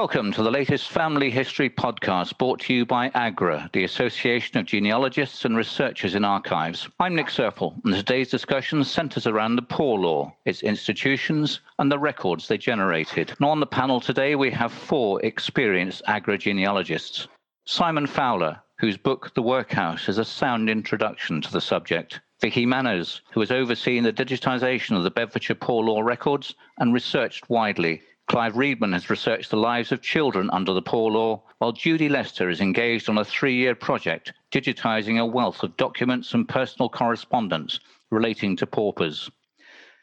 Welcome to the latest family history podcast brought to you by AGRA, the Association of Genealogists and Researchers in Archives. I'm Nick Serple, and today's discussion centres around the Poor Law, its institutions, and the records they generated. And on the panel today, we have four experienced AGRA genealogists. Simon Fowler, whose book The Workhouse is a sound introduction to the subject. Vicky Manners, who has overseen the digitisation of the Bedfordshire Poor Law records and researched widely Clive Reedman has researched the lives of children under the poor law, while Judy Lester is engaged on a three year project digitising a wealth of documents and personal correspondence relating to paupers.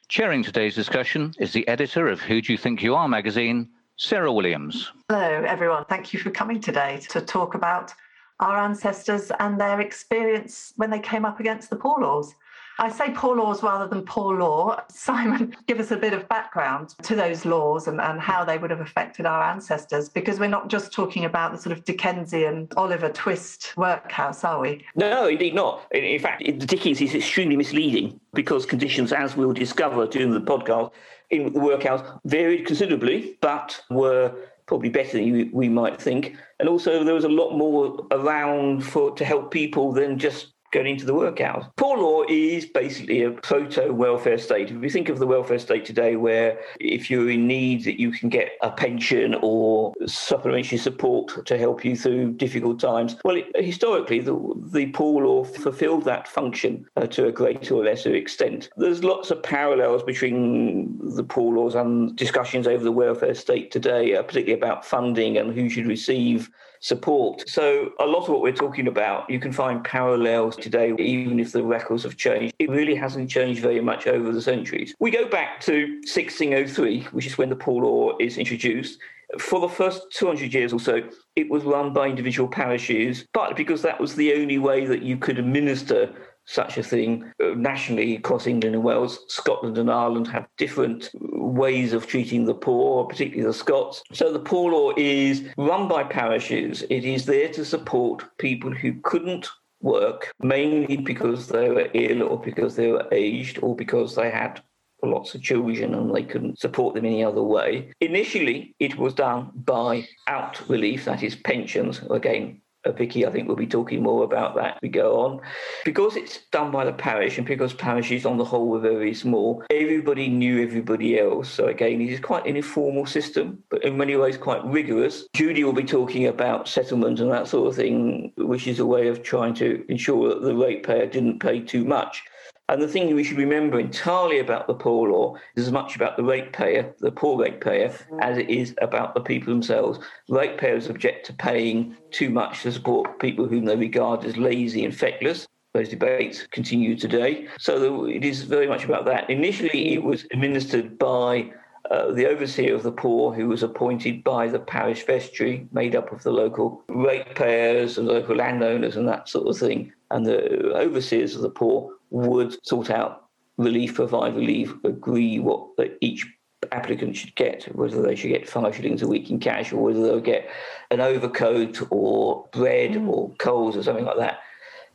Chairing today's discussion is the editor of Who Do You Think You Are magazine, Sarah Williams. Hello, everyone. Thank you for coming today to talk about our ancestors and their experience when they came up against the poor laws. I say poor laws rather than poor law. Simon, give us a bit of background to those laws and, and how they would have affected our ancestors, because we're not just talking about the sort of Dickensian Oliver Twist workhouse, are we? No, indeed not. In fact, Dickens is extremely misleading because conditions, as we'll discover during the podcast, in the workhouse varied considerably, but were probably better than we might think. And also, there was a lot more around for to help people than just going into the workhouse. Poor law is basically a proto welfare state. If you think of the welfare state today, where if you're in need, that you can get a pension or supplementary support to help you through difficult times. Well, it, historically, the, the poor law fulfilled that function uh, to a greater or lesser extent. There's lots of parallels between the poor laws and discussions over the welfare state today, uh, particularly about funding and who should receive support. So a lot of what we're talking about, you can find parallels today, even if the records have changed. It really hasn't changed very much over the centuries. We go back to 1603, which is when the poor law is introduced. For the first 200 years or so, it was run by individual parishes, partly because that was the only way that you could administer such a thing uh, nationally across England and Wales. Scotland and Ireland have different ways of treating the poor, particularly the Scots. So the poor law is run by parishes. It is there to support people who couldn't work, mainly because they were ill or because they were aged or because they had lots of children and they couldn't support them any other way. Initially, it was done by out relief, that is pensions, again, uh, Vicky, I think we'll be talking more about that as we go on. Because it's done by the parish and because parishes on the whole were very small, everybody knew everybody else. So again, it is quite an informal system, but in many ways quite rigorous. Judy will be talking about settlement and that sort of thing, which is a way of trying to ensure that the ratepayer didn't pay too much. And the thing we should remember entirely about the poor law is as much about the ratepayer, the poor ratepayer, as it is about the people themselves. Ratepayers object to paying too much to support people whom they regard as lazy and feckless. Those debates continue today. So it is very much about that. Initially, it was administered by uh, the overseer of the poor, who was appointed by the parish vestry, made up of the local ratepayers and local landowners and that sort of thing. And the overseers of the poor would sort out relief, provide relief, agree what each applicant should get, whether they should get five shillings a week in cash or whether they'll get an overcoat or bread mm. or coals or something like that.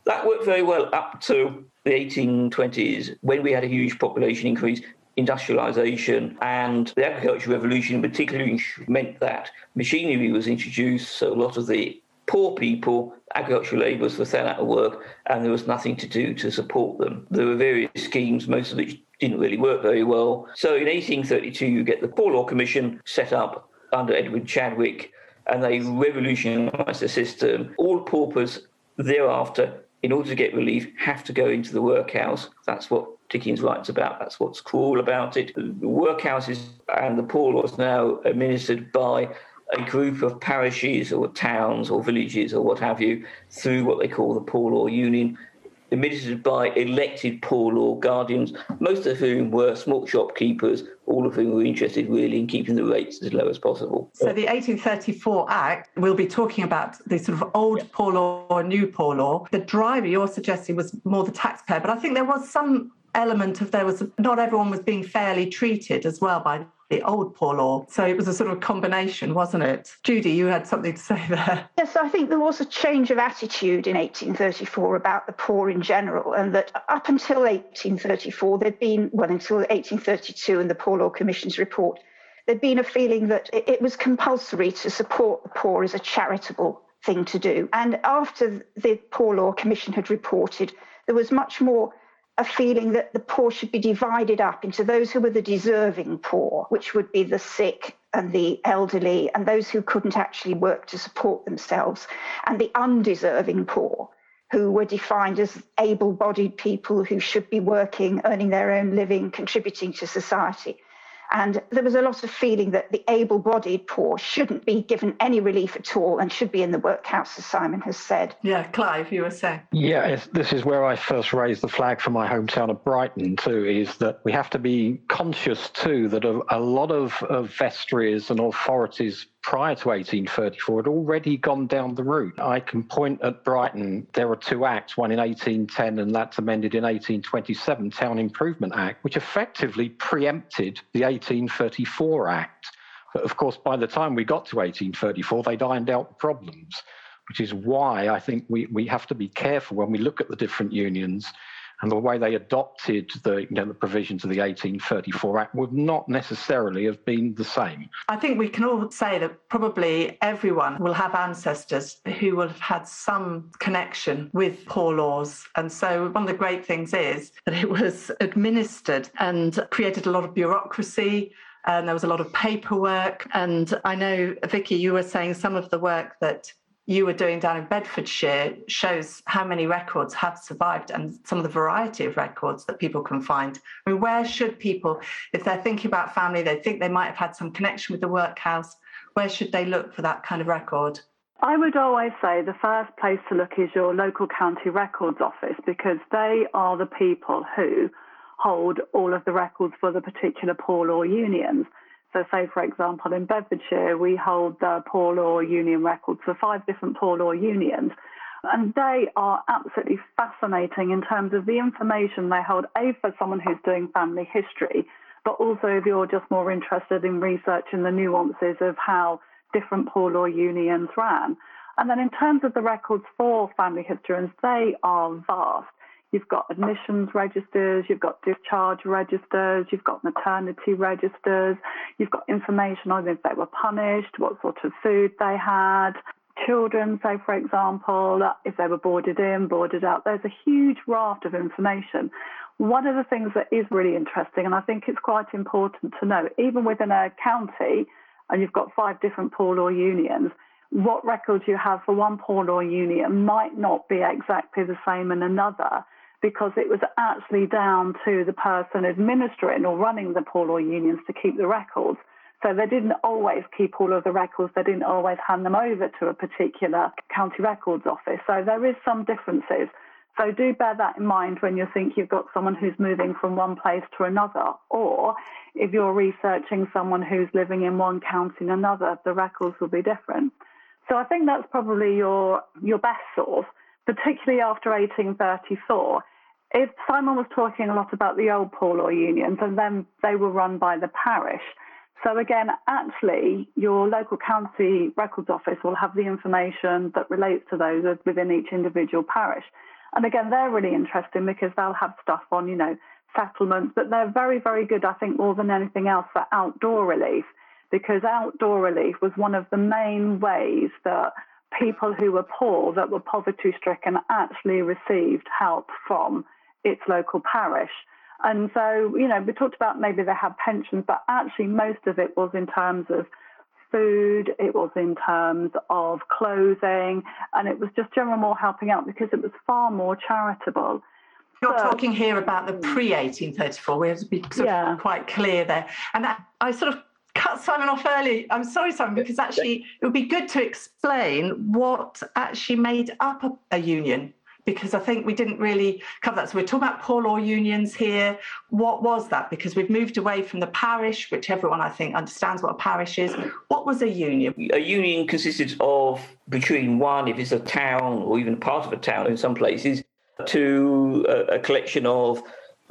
That worked very well up to the 1820s when we had a huge population increase. Industrialization and the agricultural revolution, particularly, meant that machinery was introduced. So a lot of the poor people, agricultural labourers were sent out of work and there was nothing to do to support them. There were various schemes, most of which didn't really work very well. So in 1832, you get the Poor Law Commission set up under Edward Chadwick and they revolutionised the system. All paupers thereafter, in order to get relief, have to go into the workhouse. That's what Dickens writes about. That's what's cruel about it. The workhouses and the poor laws now administered by a group of parishes or towns or villages or what have you through what they call the Poor Law Union, administered by elected poor law guardians, most of whom were small shopkeepers, all of whom were interested really in keeping the rates as low as possible. So the 1834 Act, we'll be talking about the sort of old poor law or new poor law. The driver you're suggesting was more the taxpayer, but I think there was some element of there was not everyone was being fairly treated as well by the old poor law. So it was a sort of combination, wasn't it? Judy, you had something to say there. Yes, I think there was a change of attitude in 1834 about the poor in general, and that up until 1834, there'd been, well, until 1832 and the Poor Law Commission's report, there'd been a feeling that it was compulsory to support the poor as a charitable thing to do. And after the Poor Law Commission had reported, there was much more a feeling that the poor should be divided up into those who were the deserving poor, which would be the sick and the elderly and those who couldn't actually work to support themselves, and the undeserving poor, who were defined as able bodied people who should be working, earning their own living, contributing to society. And there was a lot of feeling that the able bodied poor shouldn't be given any relief at all and should be in the workhouse, as Simon has said. Yeah, Clive, you were saying. Yeah, this is where I first raised the flag for my hometown of Brighton, too, is that we have to be conscious, too, that a, a lot of, of vestries and authorities prior to 1834 had already gone down the route. I can point at Brighton, there are two acts, one in 1810 and that's amended in 1827, Town Improvement Act, which effectively preempted the 1834 Act. But of course, by the time we got to 1834, they'd ironed out the problems, which is why I think we, we have to be careful when we look at the different unions and the way they adopted the, you know, the provisions of the 1834 Act would not necessarily have been the same. I think we can all say that probably everyone will have ancestors who will have had some connection with poor laws. And so one of the great things is that it was administered and created a lot of bureaucracy and there was a lot of paperwork. And I know, Vicky, you were saying some of the work that you were doing down in Bedfordshire shows how many records have survived and some of the variety of records that people can find. I mean, where should people, if they're thinking about family, they think they might have had some connection with the workhouse, where should they look for that kind of record? I would always say the first place to look is your local county records office because they are the people who hold all of the records for the particular poor law unions. So, say, for example, in Bedfordshire, we hold the poor law union records for five different poor law unions. And they are absolutely fascinating in terms of the information they hold, A, for someone who's doing family history, but also if you're just more interested in researching the nuances of how different poor law unions ran. And then in terms of the records for family historians, they are vast. You've got admissions registers, you've got discharge registers, you've got maternity registers, you've got information on if they were punished, what sort of food they had, children, say, for example, if they were boarded in, boarded out. There's a huge raft of information. One of the things that is really interesting, and I think it's quite important to know, even within a county, and you've got five different poor law unions, what records you have for one poor law union might not be exactly the same in another because it was actually down to the person administering or running the poor law unions to keep the records. So they didn't always keep all of the records, they didn't always hand them over to a particular county records office. So there is some differences. So do bear that in mind when you think you've got someone who's moving from one place to another, or if you're researching someone who's living in one county and another, the records will be different. So I think that's probably your your best source, particularly after 1834 if Simon was talking a lot about the old poor law unions, and then they were run by the parish. So again, actually, your local county records office will have the information that relates to those within each individual parish. And again, they're really interesting because they'll have stuff on, you know, settlements, but they're very, very good, I think, more than anything else for outdoor relief, because outdoor relief was one of the main ways that people who were poor, that were poverty stricken, actually received help from its local parish. And so, you know, we talked about maybe they had pensions, but actually most of it was in terms of food, it was in terms of clothing, and it was just general more helping out because it was far more charitable. You're talking here about the pre 1834. We have to be sort yeah. of quite clear there. And that, I sort of cut Simon off early. I'm sorry, Simon, because actually it would be good to explain what actually made up a, a union because I think we didn't really cover that. So we're talking about poor law unions here. What was that? Because we've moved away from the parish, which everyone I think understands what a parish is. What was a union? A union consisted of between one, if it's a town or even part of a town in some places, to a, a collection of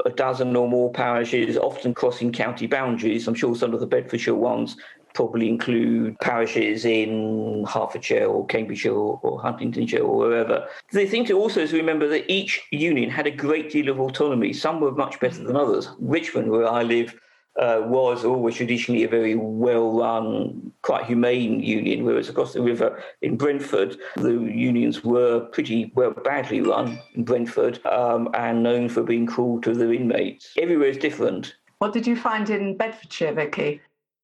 a dozen or more parishes, often crossing county boundaries. I'm sure some of the Bedfordshire ones probably include parishes in Hertfordshire or Cambridgeshire or, Huntingdonshire or wherever. The thing to also is to remember that each union had a great deal of autonomy. Some were much better than others. Richmond, where I live, uh, was always traditionally a very well run, quite humane union, whereas across the river in Brentford, the unions were pretty well badly run in Brentford um, and known for being cruel to their inmates. Everywhere is different. What did you find in Bedfordshire, Vicky?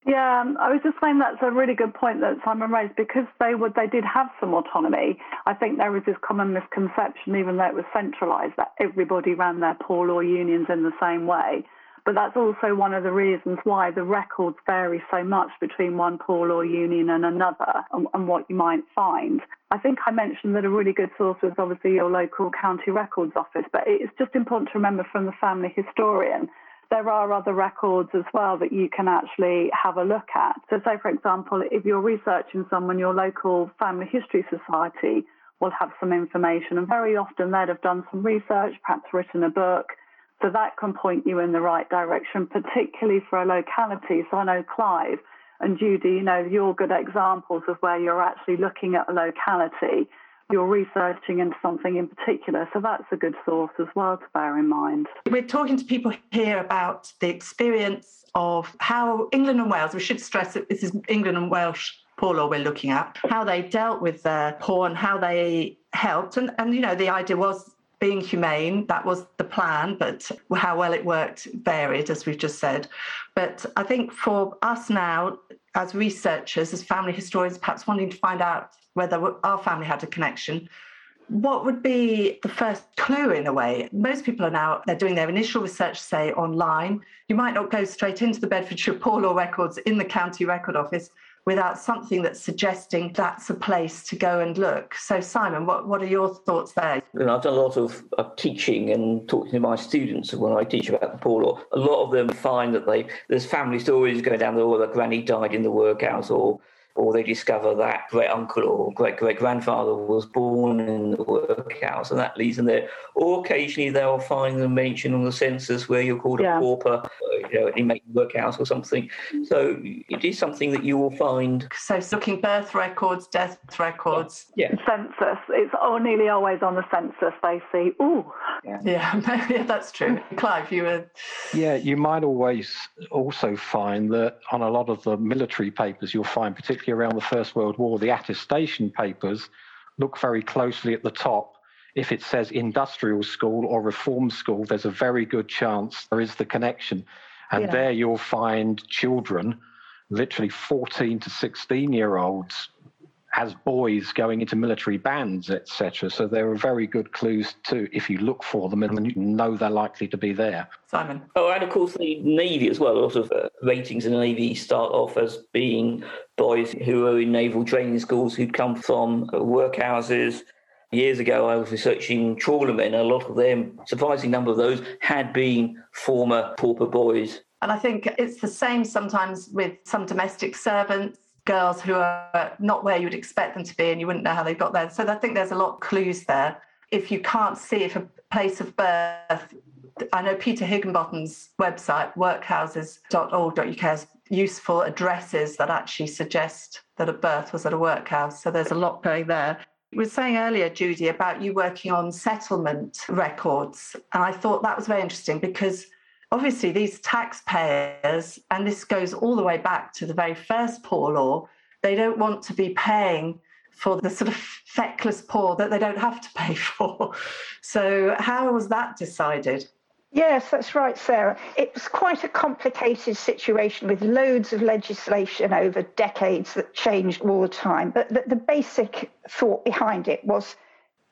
Yeah, um, I was just saying that's a really good point that Simon raised because they would they did have some autonomy. I think there was this common misconception, even though it was centralised, that everybody ran their poor law unions in the same way. But that's also one of the reasons why the records vary so much between one poor law union and another and, and, what you might find. I think I mentioned that a really good source was obviously your local county records office, but it's just important to remember from the family historian there are other records as well that you can actually have a look at. So, say, for example, if you're researching someone, your local family history society will have some information, and very often they'd have done some research, perhaps written a book, so that can point you in the right direction, particularly for a locality. So I know Clive and Judy, you know, you're good examples of where you're actually looking at a locality. You're researching into something in particular. So that's a good source as well to bear in mind. We're talking to people here about the experience of how England and Wales, we should stress that this is England and Welsh poor law we're looking at, how they dealt with their poor and how they helped. And, and you know, the idea was being humane, that was the plan, but how well it worked varied, as we've just said. But I think for us now, as researchers, as family historians, perhaps wanting to find out whether our family had a connection, what would be the first clue in a way? Most people are now, they're doing their initial research, say, online. You might not go straight into the Bedfordshire Poor Law records in the county record office without something that's suggesting that's a place to go and look. So, Simon, what, what are your thoughts there? And I've done a lot of, teaching and talking to my students when I teach about the poor law. A lot of them find that they there's family stories going down the oh, road that granny died in the workhouse or or they discover that great uncle or great great grandfather was born in the workhouse, and that leads them there. Or occasionally they'll find a mention on the census where you're called yeah. a pauper, you know, in workhouse or something. So it is something that you will find. So looking birth records, death records. Yeah. Census. It's oh, nearly always on the census they see. Ooh. Yeah. yeah, yeah, that's true. Clive, you were. Yeah, you might always also find that on a lot of the military papers, you'll find particularly particularly around the First World War, the attestation papers look very closely at the top. If it says industrial school or reform school, there's a very good chance there is the connection. And yeah. there you'll find children, literally 14 to 16 year olds, as boys going into military bands, etc. So there are very good clues too if you look for them and you know they're likely to be there. Simon. Oh, and of course the Navy as well. A lot of uh, ratings in the Navy start off as being boys who are in naval training schools who'd come from uh, workhouses. Years ago, I was researching trawlermen. And a lot of them, surprising number of those, had been former pauper boys. And I think it's the same sometimes with some domestic servants girls who are not where you'd expect them to be and you wouldn't know how they got there. So I think there's a lot of clues there. If you can't see if a place of birth, I know Peter Higginbottom's website, workhouses.org.uk, has useful addresses that actually suggest that a birth was at a workhouse. So there's a lot going there. You were saying earlier, Judy, about you working on settlement records. And I thought that was very interesting because obviously these taxpayers, and this goes all the way back to the very first poor law, they don't want to be paying for the sort of feckless poor that they don't have to pay for. So, how was that decided? Yes, that's right, Sarah. It was quite a complicated situation with loads of legislation over decades that changed all the time. But the, the basic thought behind it was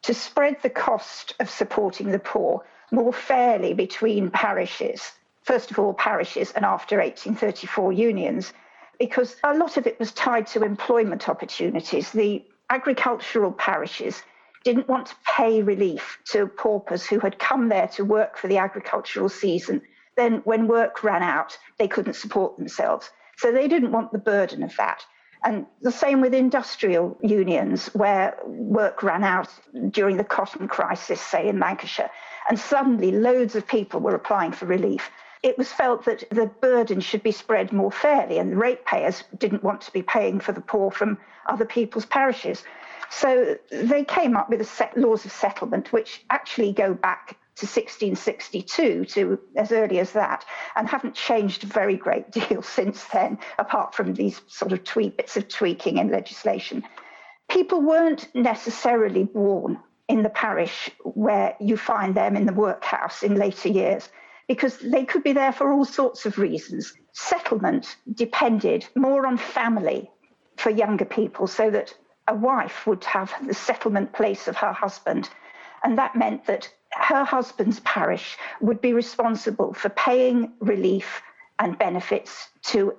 to spread the cost of supporting the poor more fairly between parishes, first of all, parishes, and after 1834 unions, because a lot of it was tied to employment opportunities. The agricultural parishes didn't want to pay relief to paupers who had come there to work for the agricultural season. Then, when work ran out, they couldn't support themselves. So they didn't want the burden of that. And the same with industrial unions, where work ran out during the cotton crisis, say in Lancashire and suddenly loads of people were applying for relief. It was felt that the burden should be spread more fairly, and the ratepayers didn't want to be paying for the poor from other people's parishes. So they came up with the laws of settlement, which actually go back to 1662 to as early as that and haven't changed a very great deal since then apart from these sort of tweak, bits of tweaking in legislation people weren't necessarily born in the parish where you find them in the workhouse in later years because they could be there for all sorts of reasons. Settlement depended more on family for younger people, so that a wife would have the settlement place of her husband. And that meant that her husband's parish would be responsible for paying relief and benefits to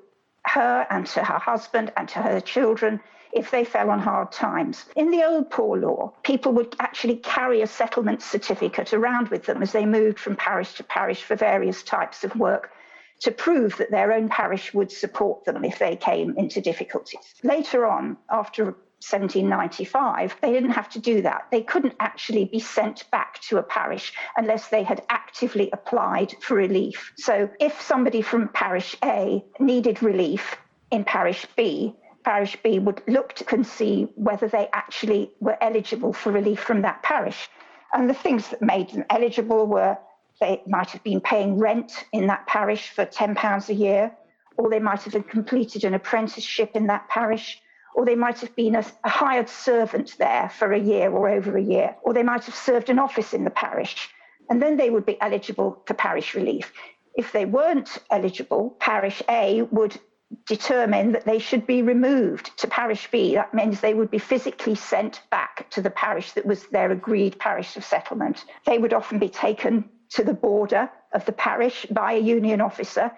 her and to her husband and to her children if they fell on hard times. In the old poor law, people would actually carry a settlement certificate around with them as they moved from parish to parish for various types of work to prove that their own parish would support them if they came into difficulties. Later on, after 1795, they didn't have to do that. They couldn't actually be sent back to a parish unless they had actively applied for relief. So if somebody from parish A needed relief in parish B, parish B would look to and see whether they actually were eligible for relief from that parish. And the things that made them eligible were they might have been paying rent in that parish for £10 a year, or they might have completed an apprenticeship in that parish, or they might have been a, a, hired servant there for a year or over a year, or they might have served an office in the parish, and then they would be eligible for parish relief. If they weren't eligible, parish A would determine that they should be removed to parish B. That means they would be physically sent back to the parish that was their agreed parish of settlement. They would often be taken to the border of the parish by a union officer.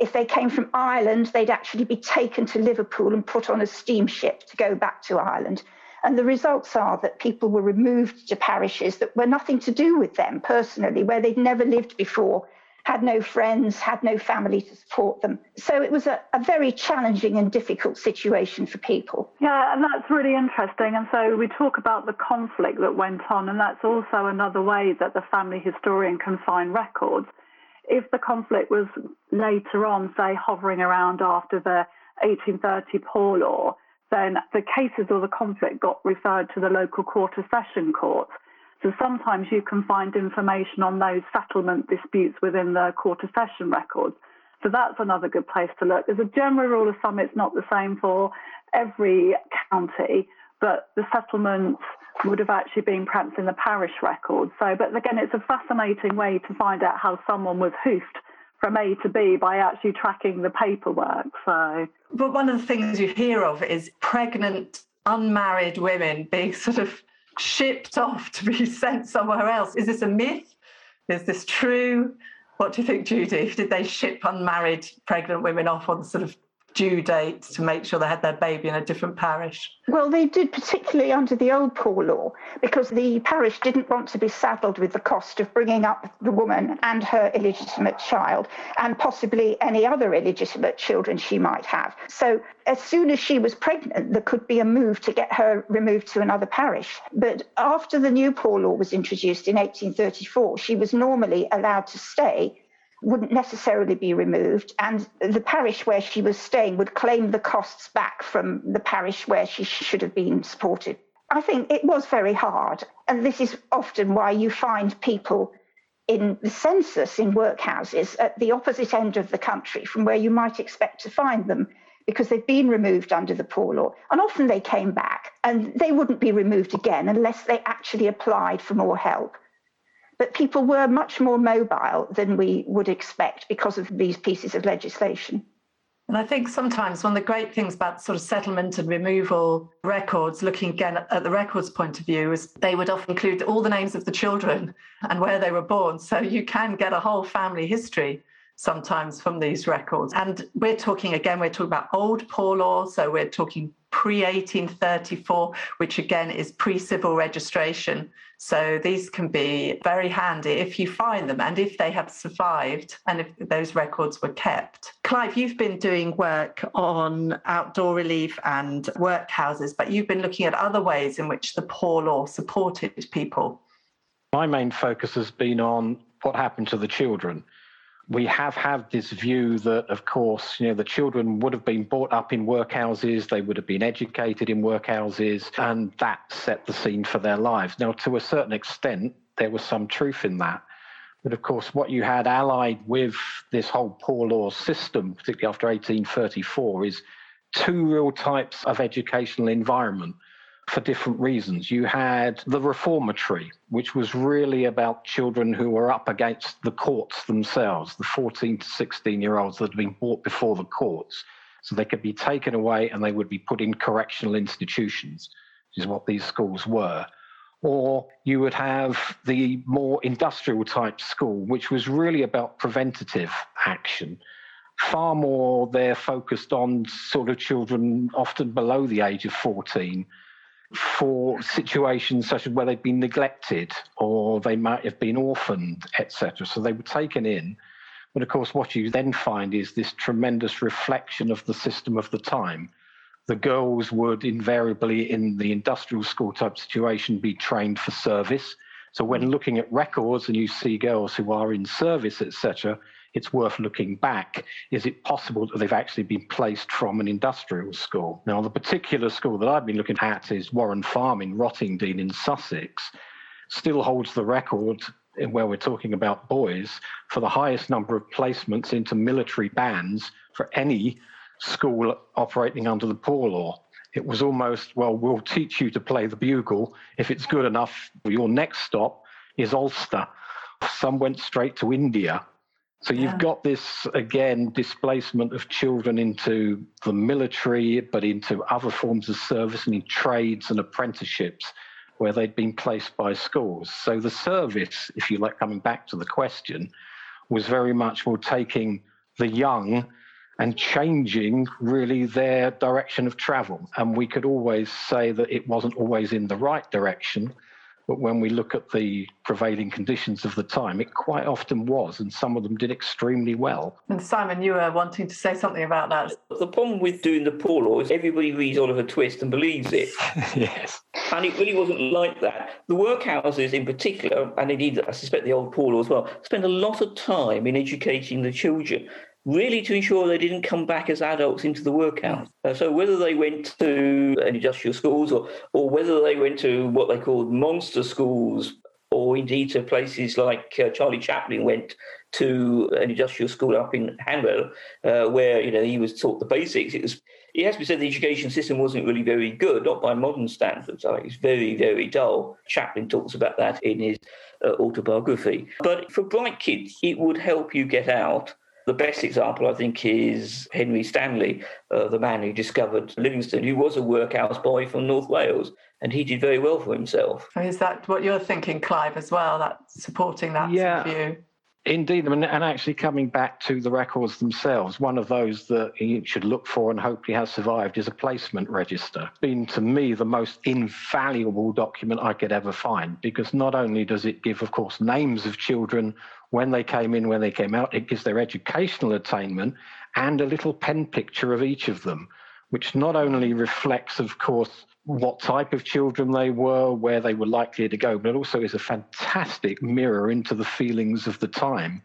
If they came from Ireland, they'd actually be taken to Liverpool and put on a steamship to go back to Ireland. And the results are that people were removed to parishes that were nothing to do with them personally, where they'd never lived before had no friends, had no family to support them. So it was a, a, very challenging and difficult situation for people. Yeah, and that's really interesting. And so we talk about the conflict that went on, and that's also another way that the family historian can find records. If the conflict was later on, say, hovering around after the 1830 Poor Law, then the cases or the conflict got referred to the local quarter session courts so sometimes you can find information on those settlement disputes within the quarter session records. So that's another good place to look. As a general rule of thumb, it's not the same for every county, but the settlements would have actually been perhaps in the parish record. So, but again, it's a fascinating way to find out how someone was hoofed from A to B by actually tracking the paperwork. So, but one of the things you hear of is pregnant, unmarried women being sort of shipped off to be sent somewhere else. Is this a myth? Is this true? What do you think, Judy? Did they ship unmarried pregnant women off on sort of due date to make sure they had their baby in a different parish? Well, they did, particularly under the old poor law, because the parish didn't want to be saddled with the cost of bringing up the woman and her illegitimate child, and possibly any other illegitimate children she might have. So, as soon as she was pregnant, there could be a move to get her removed to another parish. But after the new poor law was introduced in 1834, she was normally allowed to stay wouldn't necessarily be removed, and the parish where she was staying would claim the costs back from the parish where she should have been supported. I think it was very hard, and this is often why you find people in the census in workhouses at the opposite end of the country from where you might expect to find them because they've been removed under the poor law. And often they came back and they wouldn't be removed again unless they actually applied for more help but people were much more mobile than we would expect because of these pieces of legislation. And I think sometimes one of the great things about sort of settlement and removal records, looking again at the records point of view, is they would often include all the names of the children and where they were born. So you can get a whole family history sometimes from these records. And we're talking again, we're talking about old poor law. So we're talking pre 1834, which again is pre civil registration. So these can be very handy if you find them and if they have survived and if those records were kept. Clive, you've been doing work on outdoor relief and workhouses, but you've been looking at other ways in which the poor law supported people. My main focus has been on what happened to the children we have had this view that, of course, you know, the children would have been brought up in workhouses, they would have been educated in workhouses, and that set the scene for their lives. Now, to a certain extent, there was some truth in that. But of course, what you had allied with this whole poor law system, particularly after 1834, is two real types of educational environment for different reasons. You had the reformatory, which was really about children who were up against the courts themselves, the 14 to 16 year olds that had been brought before the courts. So they could be taken away and they would be put in correctional institutions, which is what these schools were. Or you would have the more industrial type school, which was really about preventative action far more they're focused on sort of children often below the age of 14 for situations such as where they've been neglected or they might have been orphaned, etc. So they were taken in. But of course, what you then find is this tremendous reflection of the system of the time. The girls would invariably, in the industrial school type situation, be trained for service. So when looking at records and you see girls who are in service, etc., it's worth looking back. Is it possible that they've actually been placed from an industrial school? Now, the particular school that I've been looking at is Warren Farm in Rottingdean in Sussex, still holds the record where we're talking about boys for the highest number of placements into military bands for any school operating under the poor law. It was almost, well, we'll teach you to play the bugle. If it's good enough, your next stop is Ulster. Some went straight to India so you've yeah. got this again displacement of children into the military, but into other forms of service and in trades and apprenticeships where they'd been placed by schools. So the service, if you like, coming back to the question, was very much more taking the young and changing really their direction of travel. And we could always say that it wasn't always in the right direction but when we look at the prevailing conditions of the time, it quite often was, and some of them did extremely well. And Simon, you were wanting to say something about that. The problem with doing the poor law is everybody reads Oliver Twist and believes it. yes. And it really wasn't like that. The workhouses in particular, and indeed I suspect the old poor law as well, spend a lot of time in educating the children really to ensure they didn't come back as adults into the workhouse. Uh, so whether they went to industrial schools or, or whether they went to what they called monster schools or indeed to places like uh, Charlie Chaplin went to an industrial school up in Hanwell, uh, where you know he was taught the basics. It was it has to be said the education system wasn't really very good, not by modern standards. I think it's very very dull. Chaplin talks about that in his uh, autobiography. But for bright kids, it would help you get out the best example, I think, is Henry Stanley, uh, the man who discovered Livingstone, who was a workhouse boy from North Wales, and he did very well for himself. Is that what you're thinking, Clive, as well? That supporting that yeah. view? Indeed, and actually coming back to the records themselves, one of those that you should look for and hope he has survived is a placement register. Been to me the most invaluable document I could ever find because not only does it give, of course, names of children when they came in, when they came out. It gives their educational attainment and a little pen picture of each of them, which not only reflects, of course, what type of children they were, where they were likely to go, but also is a fantastic mirror into the feelings of the time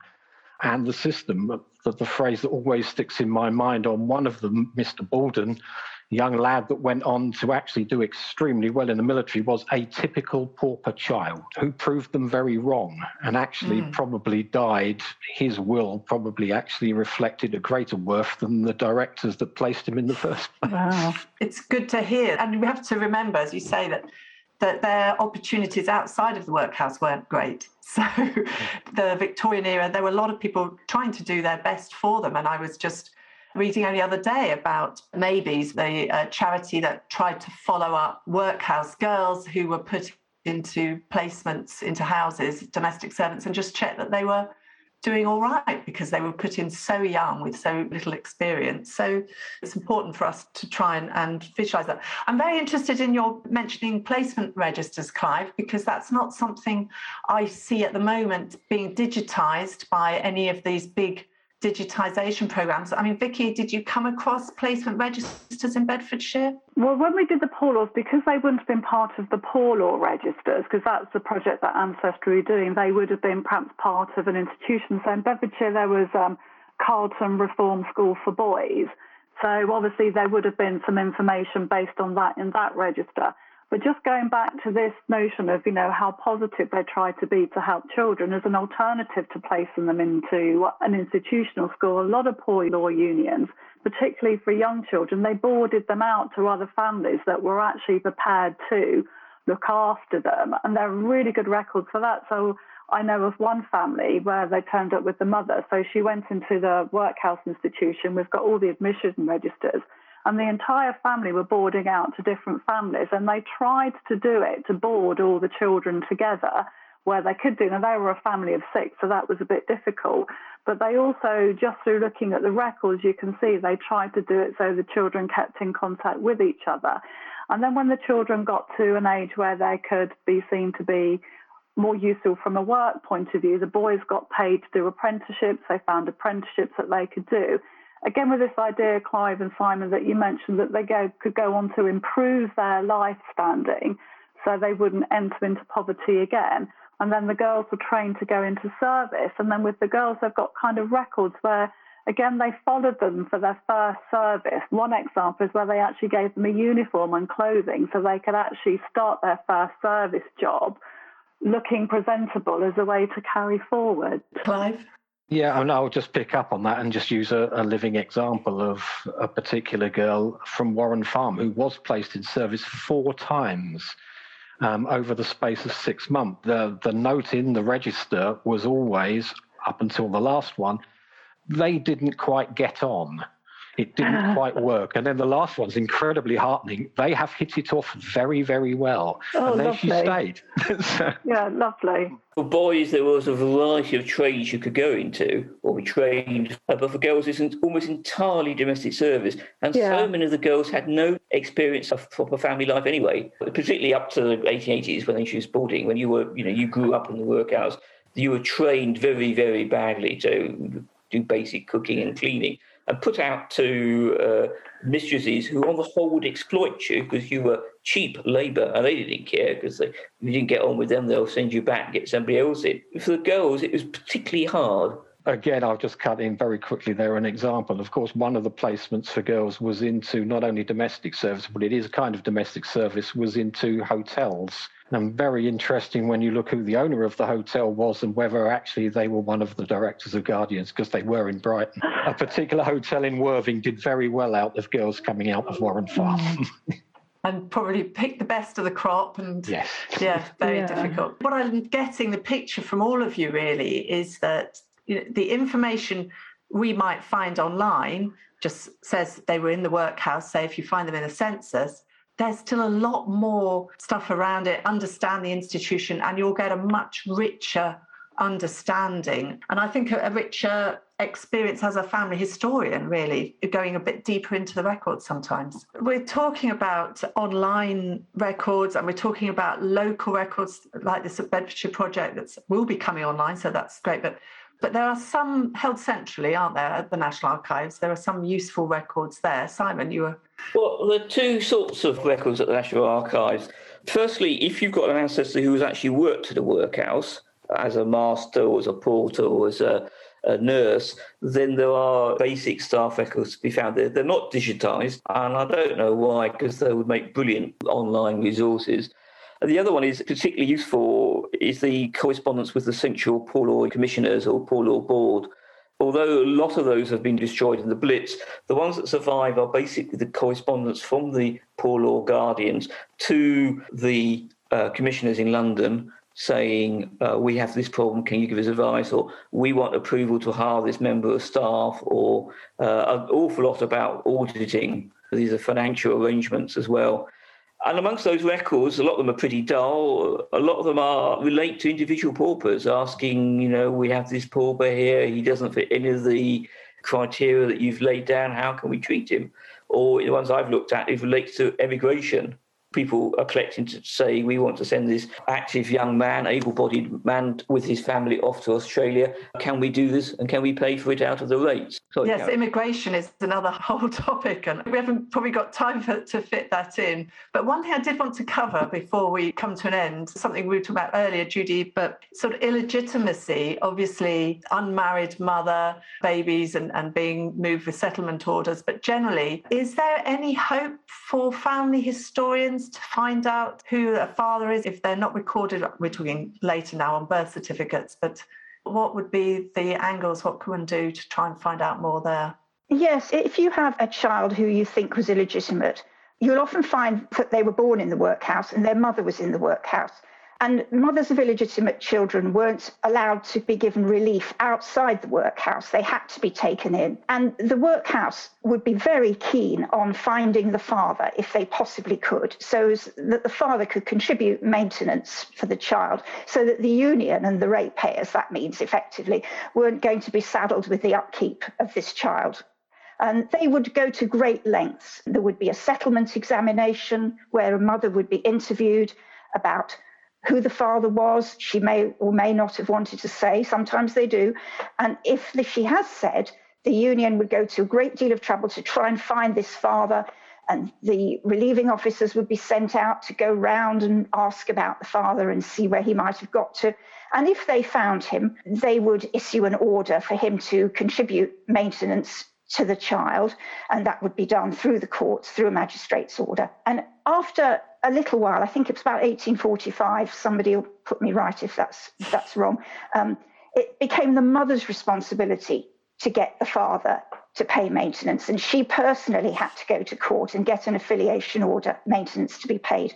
and the system. The, the phrase that always sticks in my mind on one of them, Mr. Baldwin, young lad that went on to actually do extremely well in the military was a typical pauper child who proved them very wrong and actually mm. probably died. His will probably actually reflected a greater worth than the directors that placed him in the first place. Wow. It's good to hear. And we have to remember, as you say, that that their opportunities outside of the workhouse weren't great. So, the Victorian era, there were a lot of people trying to do their best for them. And I was just reading only the other day about MABYS, the uh, charity that tried to follow up workhouse girls who were put into placements into houses, domestic servants, and just check that they were doing all right because they were put in so young with so little experience. So it's important for us to try and, and visualize that. I'm very interested in your mentioning placement registers, Clive, because that's not something I see at the moment being digitized by any of these big digitisation programs. I mean, Vicky, did you come across placement registers in Bedfordshire? Well, when we did the poor laws, because they wouldn't have been part of the poor law registers, because that's the project that Ancestry are doing, they would have been perhaps part of an institution. So in Bedfordshire, there was um, Carlton Reform School for Boys. So obviously, there would have been some information based on that in that register. But just going back to this notion of, you know, how positive they try to be to help children as an alternative to placing them into an institutional school, a lot of poor law unions, particularly for young children, they boarded them out to other families that were actually prepared to look after them. And there are really good records for that. So I know of one family where they turned up with the mother. So she went into the workhouse institution. We've got all the admission registers and the entire family were boarding out to different families and they tried to do it to board all the children together where they could do. Now they were a family of six, so that was a bit difficult. But they also, just through looking at the records, you can see they tried to do it so the children kept in contact with each other. And then when the children got to an age where they could be seen to be more useful from a work point of view, the boys got paid to do apprenticeships. They found apprenticeships that they could do again with this idea, Clive and Simon, that you mentioned that they go, could go on to improve their life standing so they wouldn't enter into poverty again. And then the girls were trained to go into service. And then with the girls, they've got kind of records where, again, they followed them for their first service. One example is where they actually gave them a uniform and clothing so they could actually start their first service job looking presentable as a way to carry forward. Clive? Yeah, and I'll just pick up on that and just use a, a, living example of a particular girl from Warren Farm who was placed in service four times um, over the space of six months. The, the note in the register was always, up until the last one, they didn't quite get on. It didn't uh, quite work. And then the last one's incredibly heartening. They have hit it off very, very well. Oh, and there lovely. she stayed. so, yeah, lovely. For boys, there was a variety of trades you could go into or be trained. Uh, but for girls, it's almost entirely domestic service. And yeah. so many of the girls had no experience of proper family life anyway, particularly up to the 1880s when they introduced boarding, when you were, you know, you grew up in the workhouse. You were trained very, very badly to do basic cooking and cleaning and put out to uh, mistresses who, on the whole, would exploit you because you were cheap labour and they didn't care because if you didn't get on with them, they'll send you back and get somebody else in. For the girls, it was particularly hard. Again, I'll just cut in very quickly there an example. Of course, one of the placements for girls was into not only domestic service, but it is a kind of domestic service, was into hotels and very interesting when you look who the owner of the hotel was and whether actually they were one of the directors of Guardians, because they were in Brighton. A particular hotel in Worthing did very well out of girls coming out of Warren Farm. Mm. and probably pick the best of the crop and yes. yeah very yeah. difficult what i'm getting the picture from all of you really is that you know, the information we might find online just says they were in the workhouse say if you find them in a census there's still a lot more stuff around it. Understand the institution, and you'll get a much richer understanding. And I think a, richer experience as a family historian, really, going a bit deeper into the records sometimes. We're talking about online records and we're talking about local records like this Bedfordshire Project that will be coming online, so that's great. But but there are some held centrally, aren't there, at the National Archives? There are some useful records there. Simon, you were well, there are two sorts of records at the National Archives. Firstly, if you've got an ancestor who has actually worked at a workhouse as a master or as a porter or as a, a nurse, then there are basic staff records to be found there. They're not digitised, and I don't know why, because they would make brilliant online resources. The other one is particularly useful is the correspondence with the Central Poor Law Commissioners or Poor Law Board although a lot of those have been destroyed in the Blitz, the ones that survive are basically the correspondence from the Poor Law Guardians to the uh, commissioners in London saying, uh, We have this problem, can you give us advice? Or we want approval to hire this member of staff, or uh, an awful lot about auditing. These are financial arrangements as well. And amongst those records, a lot of them are pretty dull. A lot of them are relate to individual paupers, asking, you know, we have this pauper here, he doesn't fit any of the criteria that you've laid down. How can we treat him? Or the ones I've looked at, it relates to emigration people are collecting to say we want to send this active young man, able-bodied man with his family off to Australia. Can we do this and can we pay for it out of the rates? yes, immigration is another whole topic and we haven't probably got time for, to fit that in. But one thing I did want to cover before we come to an end, something we were talking about earlier, Judy, but sort of illegitimacy, obviously unmarried mother, babies and, and being moved with settlement orders. But generally, is there any hope for family historians to find out who a father is if they're not recorded? We're talking later now on birth certificates, but what would be the angles? What can one do to try and find out more there? Yes, if you have a child who you think was illegitimate, you'll often find that they were born in the workhouse and their mother was in the workhouse. And mothers of illegitimate children weren't allowed to be given relief outside the workhouse. They had to be taken in. And the workhouse would be very keen on finding the father if they possibly could, so that the father could contribute maintenance for the child, so that the union and the ratepayers, that means effectively, weren't going to be saddled with the upkeep of this child. And they would go to great lengths. There would be a settlement examination where a mother would be interviewed about who the father was. She may or may not have wanted to say. Sometimes they do. And if she has said, the union would go to a great deal of trouble to try and find this father. And the relieving officers would be sent out to go round and ask about the father and see where he might have got to. And if they found him, they would issue an order for him to contribute maintenance to the child, and that would be done through the courts, through a magistrate's order. And after a little while, I think it's about 1845, somebody will put me right if that's, if that's wrong, um, it became the mother's responsibility to get the father to pay maintenance. And she personally had to go to court and get an affiliation order, maintenance to be paid.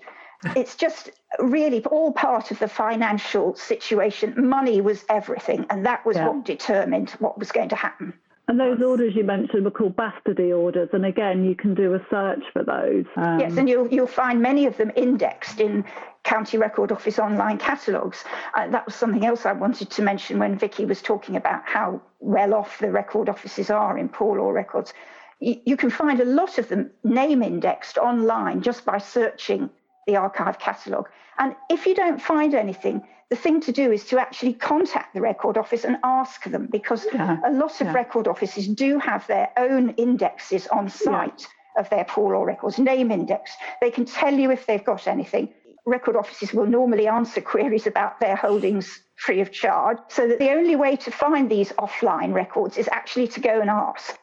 It's just really all part of the financial situation. Money was everything, and that was yeah. what determined what was going to happen. And those orders you mentioned were called bastardy orders, and again, you can do a search for those. Um, yes, and you'll you'll find many of them indexed in County Record Office online catalogues. Uh, that was something else I wanted to mention when Vicky was talking about how well off the record offices are in poor law records. You, you can find a lot of them name indexed online just by searching the archive catalogue. And if you don't find anything, the thing to do is to actually contact the record office and ask them because yeah. a lot of yeah. record offices do have their own indexes on site yeah. of their poor law records, name index. They can tell you if they've got anything. Record offices will normally answer queries about their holdings free of charge. So that the only way to find these offline records is actually to go and ask.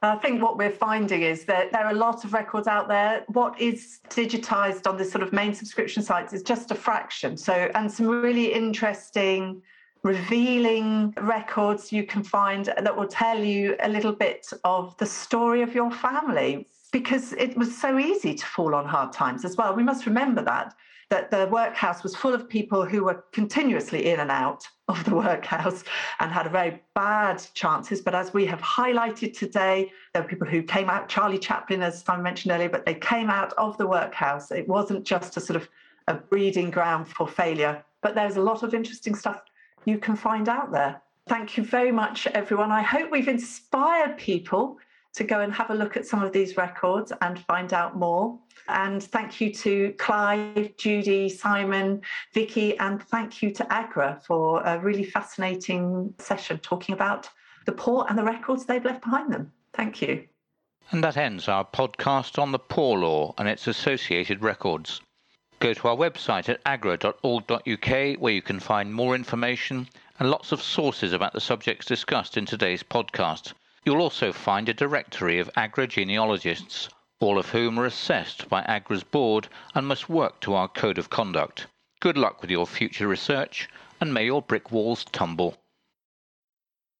I think what we're finding is that there are a lot of records out there. What is digitized on the sort of main subscription sites is just a fraction. So, and some really interesting, revealing records you can find that will tell you a little bit of the story of your family because it was so easy to fall on hard times as well. We must remember that that the workhouse was full of people who were continuously in and out of the workhouse and had very bad chances. But as we have highlighted today, there were people who came out, Charlie Chaplin, as I mentioned earlier, but they came out of the workhouse. It wasn't just a sort of a breeding ground for failure, but there's a lot of interesting stuff you can find out there. Thank you very much, everyone. I hope we've inspired people to go and have a look at some of these records and find out more. And thank you to Clive, Judy, Simon, Vicky, and thank you to Agra for a really fascinating session talking about the poor and the records they've left behind them. Thank you. And that ends our podcast on the poor law and its associated records. Go to our website at agra.org.uk where you can find more information and lots of sources about the subjects discussed in today's podcast. You'll also find a directory of Agra genealogists all of whom are assessed by AGRA's board and must work to our code of conduct. Good luck with your future research, and may your brick walls tumble.